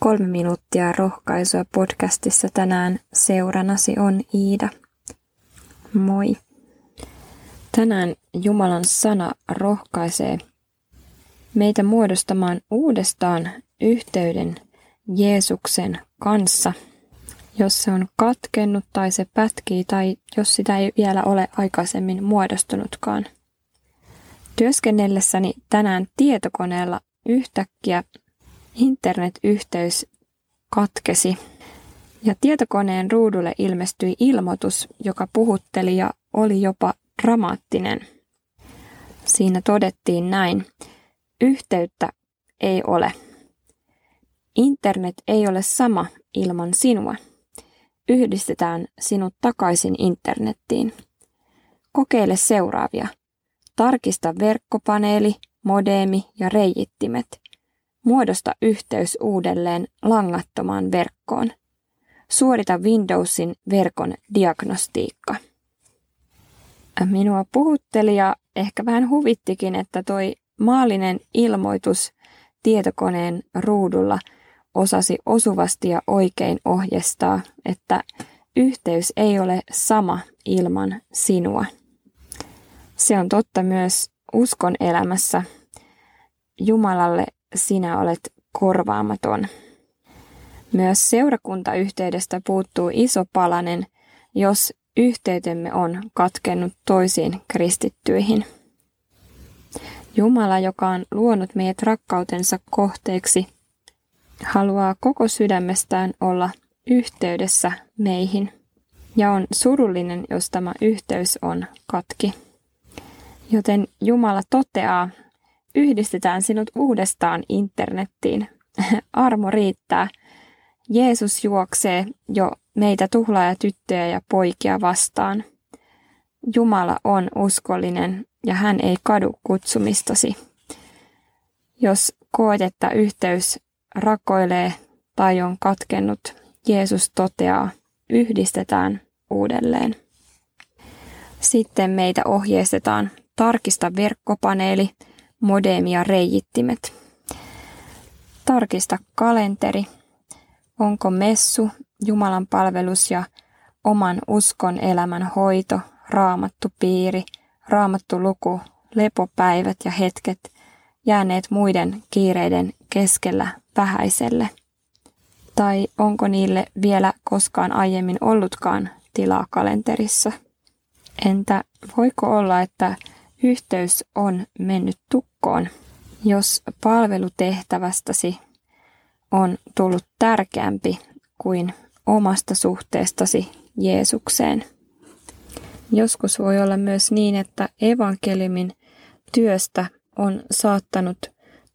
Kolme minuuttia rohkaisua podcastissa tänään seuranasi on Iida. Moi! Tänään Jumalan sana rohkaisee meitä muodostamaan uudestaan yhteyden Jeesuksen kanssa, jos se on katkennut tai se pätkii tai jos sitä ei vielä ole aikaisemmin muodostunutkaan. Työskennellessäni tänään tietokoneella yhtäkkiä internetyhteys katkesi ja tietokoneen ruudulle ilmestyi ilmoitus, joka puhutteli ja oli jopa dramaattinen. Siinä todettiin näin. Yhteyttä ei ole. Internet ei ole sama ilman sinua. Yhdistetään sinut takaisin internettiin. Kokeile seuraavia. Tarkista verkkopaneeli, modeemi ja reijittimet – Muodosta yhteys uudelleen langattomaan verkkoon. Suorita Windowsin verkon diagnostiikka. Minua puhutteli ja ehkä vähän huvittikin, että toi maallinen ilmoitus tietokoneen ruudulla osasi osuvasti ja oikein ohjestaa, että yhteys ei ole sama ilman sinua. Se on totta myös uskon elämässä. Jumalalle sinä olet korvaamaton. Myös seurakuntayhteydestä puuttuu iso palanen, jos yhteytemme on katkennut toisiin kristittyihin. Jumala, joka on luonut meidät rakkautensa kohteeksi, haluaa koko sydämestään olla yhteydessä meihin ja on surullinen, jos tämä yhteys on katki. Joten Jumala toteaa Yhdistetään sinut uudestaan internettiin. Armo riittää. Jeesus juoksee jo meitä tuhlaaja tyttöjä ja poikia vastaan. Jumala on uskollinen ja hän ei kadu kutsumistasi. Jos koet, että yhteys rakoilee tai on katkennut, Jeesus toteaa, yhdistetään uudelleen. Sitten meitä ohjeistetaan tarkista verkkopaneeli – modemi ja reijittimet. Tarkista kalenteri. Onko messu, Jumalan palvelus ja oman uskon elämän hoito, raamattu piiri, raamattu luku, lepopäivät ja hetket jääneet muiden kiireiden keskellä vähäiselle? Tai onko niille vielä koskaan aiemmin ollutkaan tilaa kalenterissa? Entä voiko olla, että yhteys on mennyt tukkoon, jos palvelutehtävästäsi on tullut tärkeämpi kuin omasta suhteestasi Jeesukseen. Joskus voi olla myös niin, että evankeliumin työstä on saattanut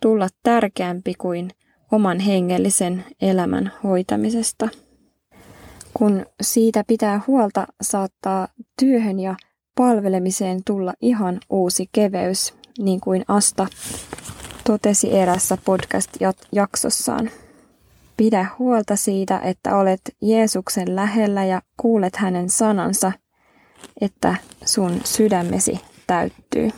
tulla tärkeämpi kuin oman hengellisen elämän hoitamisesta. Kun siitä pitää huolta, saattaa työhön ja palvelemiseen tulla ihan uusi keveys, niin kuin Asta totesi erässä podcast-jaksossaan. Pidä huolta siitä, että olet Jeesuksen lähellä ja kuulet hänen sanansa, että sun sydämesi täyttyy.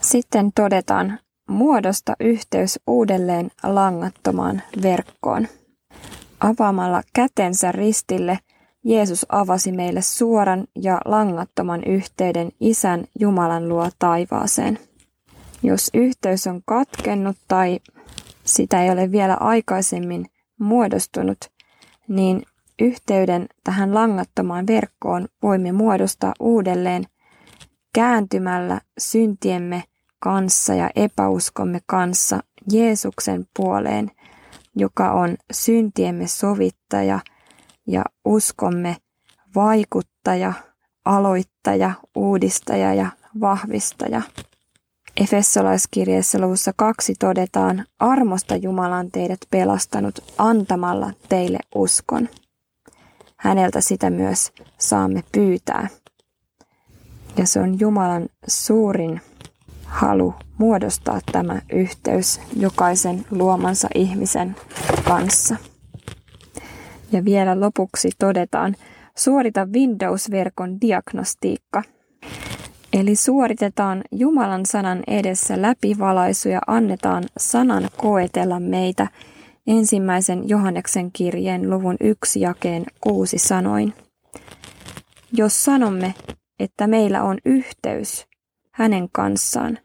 Sitten todetaan, muodosta yhteys uudelleen langattomaan verkkoon. Avaamalla kätensä ristille – Jeesus avasi meille suoran ja langattoman yhteyden Isän Jumalan luo taivaaseen. Jos yhteys on katkennut tai sitä ei ole vielä aikaisemmin muodostunut, niin yhteyden tähän langattomaan verkkoon voimme muodostaa uudelleen kääntymällä syntiemme kanssa ja epäuskomme kanssa Jeesuksen puoleen, joka on syntiemme sovittaja – ja uskomme vaikuttaja, aloittaja, uudistaja ja vahvistaja. Efessolaiskirjeessä luvussa kaksi todetaan, armosta Jumalan teidät pelastanut antamalla teille uskon. Häneltä sitä myös saamme pyytää. Ja se on Jumalan suurin halu muodostaa tämä yhteys jokaisen luomansa ihmisen kanssa. Ja vielä lopuksi todetaan, suorita Windows-verkon diagnostiikka. Eli suoritetaan Jumalan sanan edessä läpivalaisu ja annetaan sanan koetella meitä ensimmäisen Johanneksen kirjeen luvun yksi jakeen kuusi sanoin. Jos sanomme, että meillä on yhteys hänen kanssaan,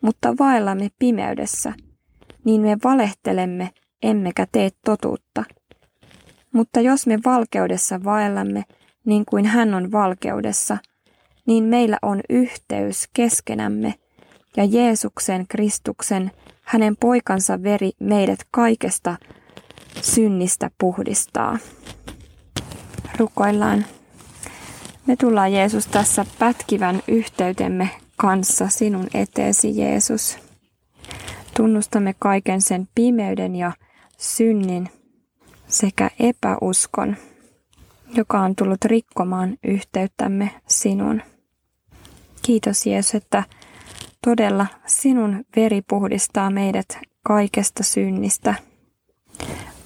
mutta vaellamme pimeydessä, niin me valehtelemme emmekä tee totuutta. Mutta jos me valkeudessa vaellamme, niin kuin hän on valkeudessa, niin meillä on yhteys keskenämme ja Jeesuksen Kristuksen, hänen poikansa veri meidät kaikesta synnistä puhdistaa. Rukoillaan. Me tullaan Jeesus tässä pätkivän yhteytemme kanssa sinun eteesi Jeesus. Tunnustamme kaiken sen pimeyden ja synnin sekä epäuskon, joka on tullut rikkomaan yhteyttämme sinun. Kiitos Jeesus, että todella sinun veri puhdistaa meidät kaikesta synnistä.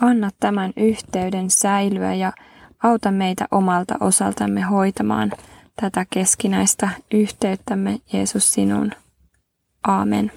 Anna tämän yhteyden säilyä ja auta meitä omalta osaltamme hoitamaan tätä keskinäistä yhteyttämme Jeesus sinun. Aamen.